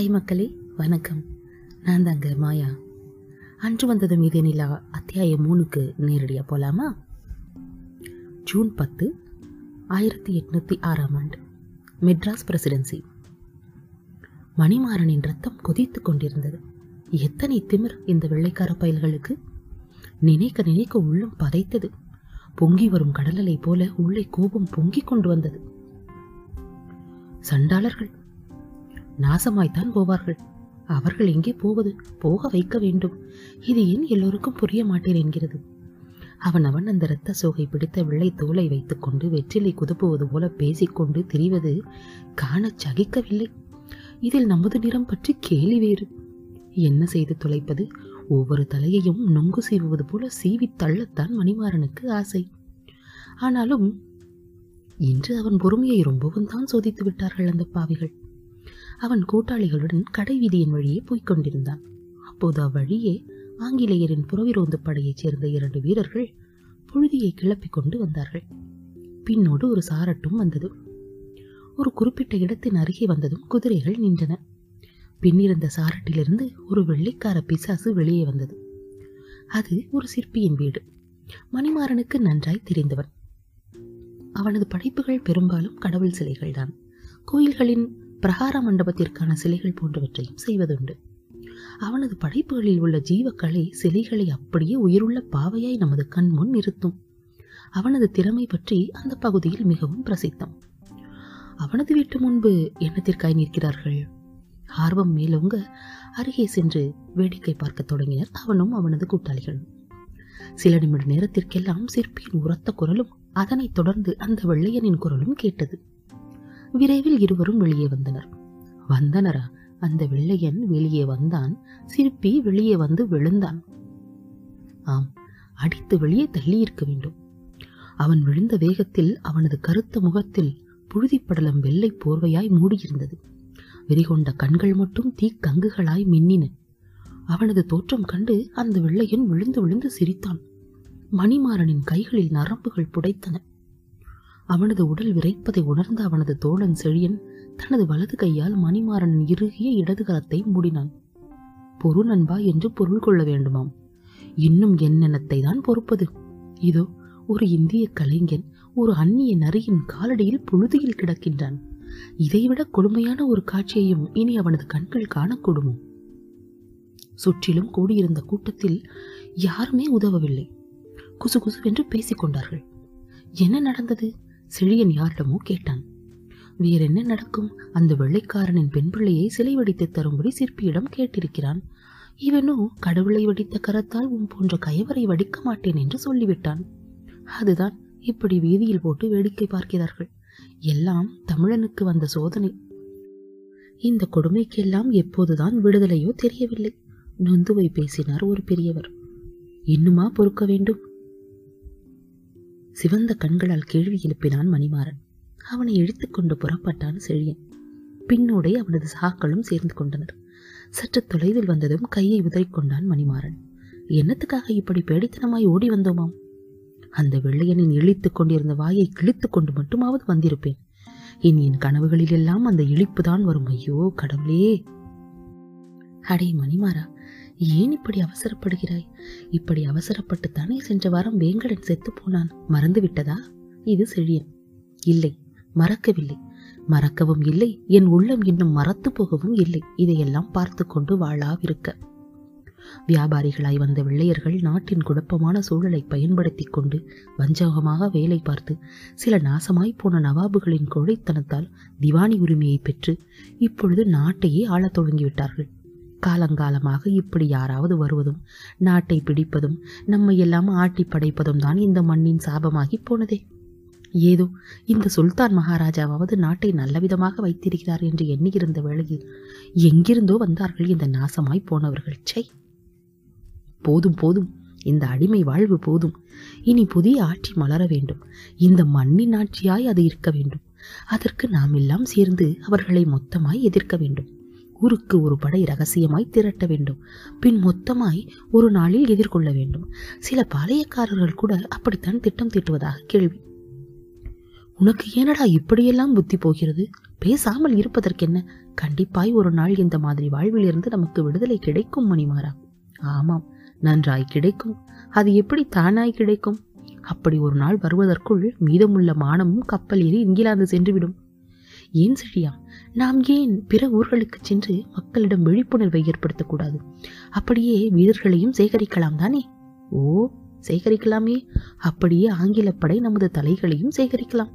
Hi மக்களே வணக்கம். நான் தாங்க மாயா அன்று வந்ததும் இதே நிலா அத்தியாயம் மூணுக்கு நேரடியாக போகலாமா ஜூன் பத்து ஆயிரத்தி எட்நூற்றி ஆறாம் ஆண்டு. மெட்ராஸ் பிரசிடென்சி. மணிமாறனின் ரத்தம் கொதித்து கொண்டிருந்தது. எத்தனை திமிர் இந்த வெள்ளைக்கார பயல்களுக்கு? நினைக்க நினைக்க உள்ளம் பதைத்தது. பொங்கி வரும் கடலலை போல உள்ளே கோபம் பொங்கிக் கொண்டு வந்தது. சண்டாளர்கள் நாசமாய்த்தான் போவார்கள். அவர்கள் எங்கே போவது? போக வைக்க வேண்டும். இது ஏன் எல்லோருக்கும் புரிய மாட்டேன் என்கிறது. அவன் அவன் அந்த இரத்த சோகை பிடித்த வெள்ளை தோலை வைத்துக்கொண்டு வெற்றிலை குதுப்புவது போல பேசிக்கொண்டு திரிவது காணச் சகிக்கவில்லை. இதில் நமது நிறம் பற்றி கேலி வேறு. என்ன செய்து தொலைப்பது? ஒவ்வொரு தலையையும் நொங்கு சீவுவது போல சீவித் தள்ளத்தான் மணிமாறனுக்கு ஆசை. ஆனாலும் இன்று அவன் பொறுமையை ரொம்பவும் தான் சோதித்து விட்டார்கள் அந்த பாவிகள். அவன் கூட்டாளிகளுடன் கடை வீதியின் வழியே போய்க் கொண்டிருந்தான். அப்போது அவ்வழியே ஆங்கிலேயரின் புறவிரோந்து படையைச் சேர்ந்த இரண்டு வீரர்கள் புழுதியை கிளப்பிக் கொண்டு வந்தார்கள். பின்னோடு ஒரு சாரட்டும் வந்தது. ஒரு குறிப்பிட்ட இடத்தின் அருகே வந்ததும் குதிரைகள் நின்றன. பின்னிருந்த சாரட்டிலிருந்து ஒரு வெள்ளைக்கார பிசாசு வெளியே வந்தது. அது ஒரு சிற்பியின் வீடு. மணிமாறனுக்கு நன்றாய் தெரிந்தவன். அவனது படைப்புகள் பெரும்பாலும் கடவுள் சிலைகள்தான். கோயில்களின் பிரகார மண்டபத்திற்கான சிலைகள் போன்றவற்றையும் செய்வதுண்டு. அவனது படைப்புகளில் உள்ள ஜீவக்கலை சிலைகளை அப்படியே உயிருள்ள பாவையாய் நமது கண் முன் நிறுத்தும். அவனது திறமை பற்றி அந்த பகுதியில் மிகவும் பிரசித்தம். அவனது வீட்டு முன்பு என்னத்திற்காய் நிற்கிறார்கள்? ஆர்வம் மேலோங்க அருகே சென்று வேடிக்கை பார்க்கத் தொடங்கினர் அவனும் அவனது கூட்டாளிகளும் சில நிமிட நேரத்திற்கெல்லாம் சிற்பியின் உரத்த குரலும் அதனைத் தொடர்ந்து அந்த வெள்ளையனின் குரலும் கேட்டது. விரைவில் இருவரும் வெளியே வந்தனர். வந்தனரா? அந்த வெள்ளையன் வெளியே வந்தான். சிற்பி வெளியே வந்து விழுந்தான். ஆம் அடித்து வெளியே தள்ளி இருக்க வேண்டும். அவன் விழுந்த வேகத்தில் அவனது கருத்த முகத்தில் புழுதிப்படலம் வெள்ளை போர்வையாய் மூடியிருந்தது. வெறிகொண்ட கண்கள் மட்டும் தீக்கங்குகளாய் மின்னின. அவனது தோற்றம் கண்டு அந்த வெள்ளையன் விழுந்து விழுந்து சிரித்தான். மணிமாறனின் கைகளில் நரம்புகள் புடைத்தன. அவனது உடல் விரைப்பதை உணர்ந்த அவனது தோழன் செழியன் தனது வலது கையால் மணிமாறனின் இறுகிய இடது கரத்தை மூடினான். பொறு நண்பா என்று பொருள் கொள்ள வேண்டுமாம். இன்னும் என்னென்னத்தை தான் பொறுப்பது. இதோ ஒரு இந்திய கலைஞன் ஒரு அந்நிய நரியின் காலடியில் புழுதியில் கிடக்கின்றான். இதைவிட கொடுமையான ஒரு காட்சியையும் இனி அவனது கண்கள் காணக்கூடுமோ? சுற்றிலும் கூடியிருந்த கூட்டத்தில் யாருமே உதவவில்லை. குசு குசுவென்று பேசிக் கொண்டார்கள் என்ன நடந்தது? செழியன் யாரிடமோ கேட்டான். வேறென்ன நடக்கும்? அந்த வெள்ளைக்காரனின் பெண் பிள்ளையை சிலை வடித்து தரும்படி சிற்பியிடம் கேட்டிருக்கிறான். இவனோ கடவுளை வடித்த கரத்தால் உன் போன்ற கயவரை வடிக்க மாட்டேன் என்று சொல்லிவிட்டான். அதுதான் இப்படி வீதியில் போட்டு வேடிக்கை பார்க்கிறார்கள். எல்லாம் தமிழனுக்கு வந்த சோதனை. இந்த கொடுமைக்கெல்லாம் எப்போதுதான் விடுதலையோ தெரியவில்லை. நொந்துவை பேசினார் ஒரு பெரியவர். இன்னுமா பொறுக்க வேண்டும்? சிவந்த கண்களால் கேள்வி எழுப்பினான் மணிமாறன். அவனை இழுத்துக்கொண்டு புறப்பட்டான் செழியன். பின்னோடே அவனது சாக்களும் சேர்ந்து கொண்டனர். சற்று தொலைவில் வந்ததும் கையை உதறிக்கொண்டான் மணிமாறன். என்னத்துக்காக இப்படி பேடித்தனமாய் ஓடி வந்தோமாம்? அந்த வெள்ளையனின் இழித்துக் கொண்டிருந்த வாயை கிழித்துக் கொண்டு மட்டுமாவது வந்திருப்பேன். இனி என் கனவுகளிலெல்லாம் அந்த இழிப்புதான் வரும். ஐயோ கடவுளே! அடே மணிமாறா ஏன் இப்படி அவசரப்படுகிறாய்? இப்படி அவசரப்பட்டுத்தானே சென்ற வாரம் வேங்கடன் செத்து போனான். மறந்து விட்டதா? இது செழியன். இல்லை மறக்கவில்லை. மறக்கவும் இல்லை என் உள்ளம் இன்னும் மறத்து போகவும் இல்லை. இதையெல்லாம் பார்த்து கொண்டு வாழாவிருக்க. வியாபாரிகளாய் வந்த வெள்ளையர்கள் நாட்டின் குழப்பமான சூழலை பயன்படுத்தி கொண்டு வஞ்சகமாக வேலை பார்த்து சில நாசமாய் போன நவாபுகளின் கொழைத்தனத்தால் திவானி உரிமையை பெற்று இப்பொழுது நாட்டையே ஆளத் தொடங்கிவிட்டார்கள். காலங்காலமாக இப்படி யாராவது வருவதும் நாட்டை பிடிப்பதும் நம்மை எல்லாம் ஆட்டி படைப்பதும் தான் இந்த மண்ணின் சாபமாகி போனதே. ஏதோ இந்த சுல்தான் மகாராஜாவாவது நாட்டை நல்லவிதமாக வைத்திருக்கிறார் என்று எண்ணியிருந்த வேளையில் எங்கிருந்தோ வந்தார்கள் இந்த நாசமாய் போனவர்கள். சை போதும் போதும். இந்த அடிமை வாழ்வு போதும். இனி புதிய ஆட்சி மலர வேண்டும். இந்த மண்ணின் ஆட்சியாய் அது இருக்க வேண்டும். அதற்கு நாம் எல்லாம் சேர்ந்து அவர்களை மொத்தமாய் எதிர்க்க வேண்டும். ஊருக்கு ஒரு படை ரகசியமாய் திரட்ட வேண்டும். பின் மொத்தமாய் ஒரு நாளில் எதிர்கொள்ள வேண்டும். சில பாளையக்காரர்கள் கூட அப்படித்தான் திட்டம் தீட்டுவதாக கேள்வி. உனக்கு ஏனடா இப்படியெல்லாம் புத்தி போகிறது? பேசாமல் இருப்பதற்கென்ன? கண்டிப்பாய் ஒரு நாள் இந்த மாதிரி வாழ்விலிருந்து நமக்கு விடுதலை கிடைக்கும் மணிமாறா. ஆமாம் நன்றாய் கிடைக்கும். அது எப்படி தானாய் கிடைக்கும்? அப்படி ஒரு நாள் வருவதற்குள் மீதமுள்ள மானமும் கப்பல் ஏறி இங்கிலாந்து சென்றுவிடும். ஏன் செழியா நாம் ஏன் பிற ஊர்களுக்கு சென்று மக்களிடம் விழிப்புணர்வை ஏற்படுத்தக்கூடாது? அப்படியே வீரர்களையும் சேகரிக்கலாம் தானே? ஓ சேகரிக்கலாமே. அப்படியே ஆங்கிலப்படை நமது தலைகளையும் சேகரிக்கலாம்.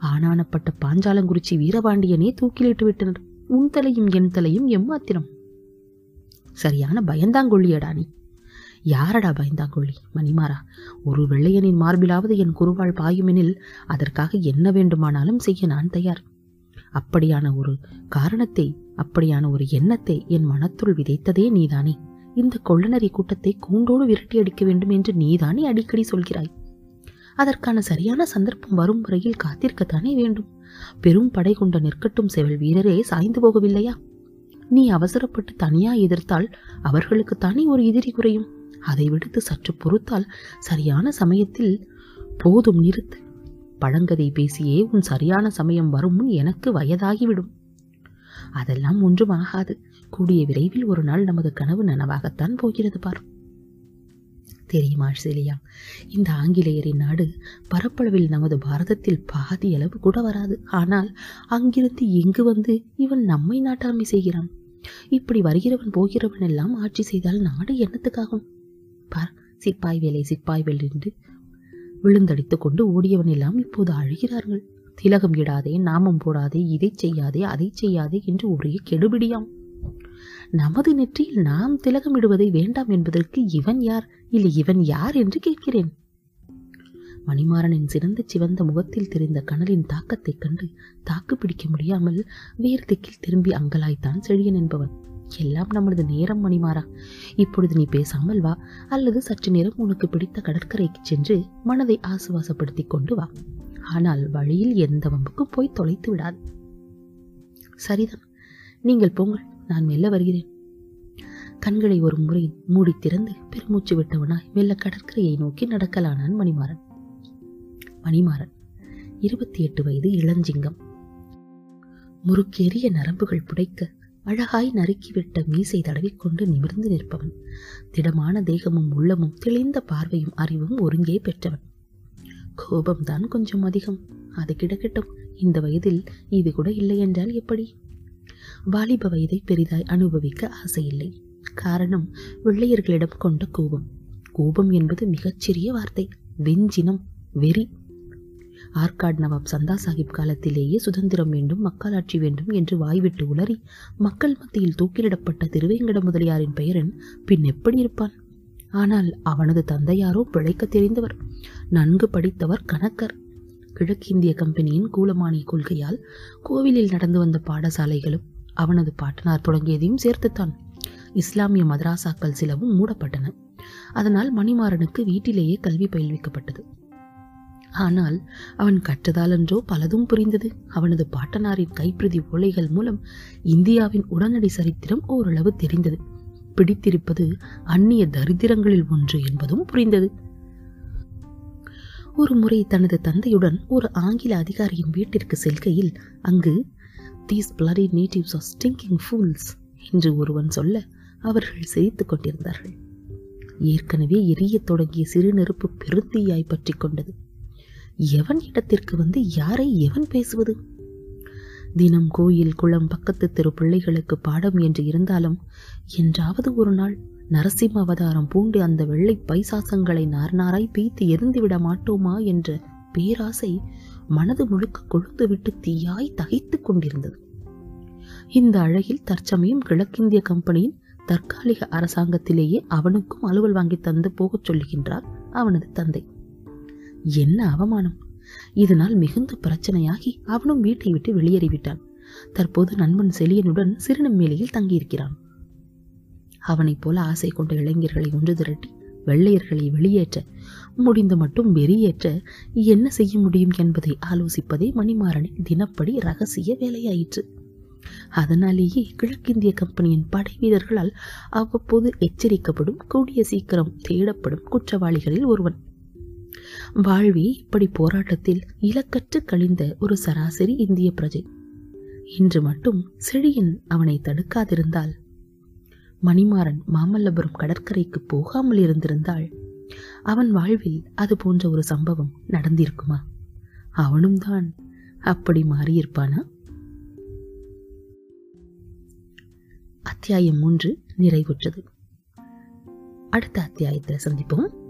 ஆனானப்பட்ட பாஞ்சாலங்குறிச்சி வீரபாண்டியனே தூக்கிலிட்டு விட்டனர். உன் தலையும் என் தலையும் எம்மாத்திரம்? சரியான பயந்தாங்கொள்ளியடா நீ. யாரடா பயந்தாங்கொள்ளி மணிமாறா? ஒரு வெள்ளையனின் மார்பிலாவது என் குருவாள் பாயுமெனில் அதற்காக என்ன வேண்டுமானாலும் செய்ய நான் தயார். அப்படியான ஒரு காரணத்தை அப்படியான ஒரு எண்ணத்தை என் மனத்துள் விதைத்ததே நீதானே. இந்த கொள்ளநரி கூட்டத்தை கூண்டோடு விரட்டி அடிக்க வேண்டும் என்று நீதானே அடிக்கடி சொல்கிறாய். அதற்கான சரியான சந்தர்ப்பம் வரும் வரையில் காத்திருக்கத்தானே வேண்டும். பெரும் படை கொண்ட நிற்கட்டும் செவல் வீரரே சாய்ந்து போகவில்லையா? நீ அவசரப்பட்டு தனியா எதிர்த்தால் அவர்களுக்குத்தானே ஒரு எதிரி குறையும். அதை விடுத்து சற்று பொறுத்தால் சரியான சமயத்தில் போதும் நிறுத்து. பழங்கதை பேசியே உன் சரியான சமயம் வரும் முன் எனக்கு வயதாகிவிடும். அதெல்லாம் ஒன்றும் ஆகாது கூடிய விரைவில் ஒரு நாள் நமது கனவு நனவாகத்தான் போகிறது பார். தெரியுமா செலியா இந்த ஆங்கிலேயரின் நாடு பரப்பளவில் நமது பாரதத்தில் பாதி அளவு கூட வராது. ஆனால் அங்கிருந்து எங்கு வந்து இவன் நம்மை நாட்டாமை செய்கிறான்? இப்படி வருகிறவன் போகிறவன் எல்லாம் ஆட்சி செய்தால் நாடு என்னத்துக்காகும்? பார் சிப்பாய் வேலை சிப்பாய் வேலை என்று விழுந்தடித்துக் கொண்டு ஓடியவன் எல்லாம் இப்போது அழுகிறார்கள். திலகம் இடாதே நாமம் போடாதே இதை செய்யாதே அதை செய்யாதே என்று ஒரே கெடுபிடியாம். நமது நெற்றியில் நாம் திலகம் இடுவதை வேண்டாம் என்பதற்கு இவன் யார்? இல்லை இவன் யார் என்று கேட்கிறேன். மணிமாறனின் சிறந்த சிவந்த முகத்தில் தெரிந்த கனலின் தாக்கத்தைக் கண்டு தாக்கு பிடிக்க முடியாமல் வேறு திக்கில் திரும்பி அங்கலாய்த்தான் செழியன் என்பவன். எல்லாம் நம்மளது நேரம் மணிமாறா. இப்பொழுது நீ பேசாமல் வா அல்லது சற்று நேரம் உனக்கு பிடித்த கடற்கரைக்கு சென்று மனதை ஆசுவாசப்படுத்திக் கொண்டு வா. ஆனால் வழியில் எந்த வம்புக்கும் போய் தொலைத்து விடாது. சரிதான். நீங்கள் போங்கள் நான் மெல்ல வருகிறேன். கண்களை ஒரு முறை மூடி திறந்து பெருமூச்சு விட்டவனாய் மெல்ல கடற்கரையை நோக்கி நடக்கலானான் மணிமாறன். மணிமாறன் இருபத்தி எட்டு வயது இளஞ்சிங்கம். முறுக்கேறிய நரம்புகள் புடைக்க அழகாய் நறுக்கிவிட்ட மீசை தடவிக்கொண்டு நிமிர்ந்து நிற்பவன். திடமான தேகமும் உள்ளமும் தெளிந்த பார்வையும் அறிவும் ஒருங்கே பெற்றவன். கோபம்தான் கொஞ்சம் அதிகம். அது கிடக்கட்டும். இந்த வயதில் இது கூட இல்லை என்றால் எப்படி? வாலிப வயதை பெரிதாய் அனுபவிக்க ஆசையில்லை காரணம் வெள்ளையர்களிடம் கொண்ட கோபம். கோபம் என்பது மிகச்சிறிய வார்த்தை. வெஞ்சினம் வெறி. ஆர்காட் நவாப் சந்தா சாஹிப் காலத்திலேயே சுதந்திரம் வேண்டும் மக்களாட்சி வேண்டும் என்று வாய்விட்டு உளறி மக்கள் மத்தியில் தூக்கிலிடப்பட்ட திருவேங்கட முதலியாரின் பெயரன் பின் எப்படி இருப்பான்? ஆனால் அவனது தந்தையாரோ பிழைக்க தெரிந்தவர் நன்கு படித்தவர் கணக்கர். கிழக்கிந்திய கம்பெனியின் கூலமானிய கொள்கையால் கோவிலில் நடந்து வந்த பாடசாலைகளும் அவனது பாட்டனார் தொடங்கியதையும் சேர்த்துத்தான். இஸ்லாமிய மதராசாக்கள் சிலவும் மூடப்பட்டன. அதனால் மணிமாறனுக்கு வீட்டிலேயே கல்வி பயில்விக்கப்பட்டது. ஆனால் அவன் கற்றதாலன்றோ பலதும் புரிந்தது. அவனது பாட்டனாரின் கைப்பிரதி ஓலைகள் மூலம் இந்தியாவின் உடனடி சரித்திரம் ஓரளவு தெரிந்தது. பிடித்திருப்பது அந்நிய தரித்திரங்களில் ஒன்று என்பதும் புரிந்தது. ஒரு முறை தனது தந்தையுடன் ஒரு ஆங்கில அதிகாரியின் வீட்டிற்கு செல்கையில் அங்கு these bloody natives are stinking fools என்று ஒருவன் சொல்ல அவர்கள் சிரித்துக் கொண்டிருந்தார்கள். ஏற்கனவே எரியத் தொடங்கிய சிறு நெருப்பு பெருந்தீயாய் பற்றி கொண்டது. எவன் இடத்திற்கு வந்து யாரை எவன் பேசுவது? தினம் கோயில் குளம் பக்கத்து தெரு பிள்ளைகளுக்கு பாடம் என்று இருந்தாலும் என்றாவது ஒரு நாள் நரசிம்ம அவதாரம் பூண்டு அந்த வெள்ளை பைசாசங்களை நார்நாராய் பீத்து எரிந்து விட மாட்டோமா என்ற பேராசை மனது முழுக்க கொழுந்து விட்டு தீயாய் தகைத்துக் கொண்டிருந்தது. இந்த அழகில் தற்சமயம் கிழக்கிந்திய கம்பெனியின் தற்காலிக அரசாங்கத்திலேயே அவனுக்கும் அலுவல் வாங்கி தந்து போகச் சொல்லுகின்றார் அவனது தந்தை. என்ன அவமானம்? இதனால் மிகுந்த பிரச்சனையாகி அவனும் வீட்டை விட்டு வெளியேறிவிட்டான். தற்போது நண்பன் செலியனுடன் சிறுநெம்மேலியில் தங்கியிருக்கிறான். அவனைப் போல ஆசை கொண்ட இளைஞர்களை ஒன்று திரட்டி வெள்ளையர்களை வெளியேற்ற முடிந்த மட்டும் வெறியேற்ற என்ன செய்ய முடியும் என்பதை ஆலோசிப்பதே மணிமாறனின் தினப்படி ரகசிய வேலையாயிற்று. அதனாலேயே கிழக்கிந்திய கம்பெனியின் படை வீரர்களால் அவ்வப்போது எச்சரிக்கப்படும் கூடிய சீக்கிரம் தேடப்படும் குற்றவாளிகளில் ஒருவன். வாழ்வி இப்படி போராட்டத்தில் இலக்கற்று கழிந்த ஒரு சராசரி இந்திய பிரஜை. இன்று மட்டும் செழியன் அவனை தடுக்காதிருந்தால். மணிமாறன் மாமல்லபுரம் கடற்கரைக்கு போகாமல் இருந்திருந்தால் அவன் வாழ்வில் அது போன்ற ஒரு சம்பவம் நடந்திருக்குமா? அவனும் தான் அப்படி மாறியிருப்பானா? அத்தியாயம் மூன்று நிறைவுற்றது. அடுத்த அத்தியாயத்தில் சந்திப்போம்.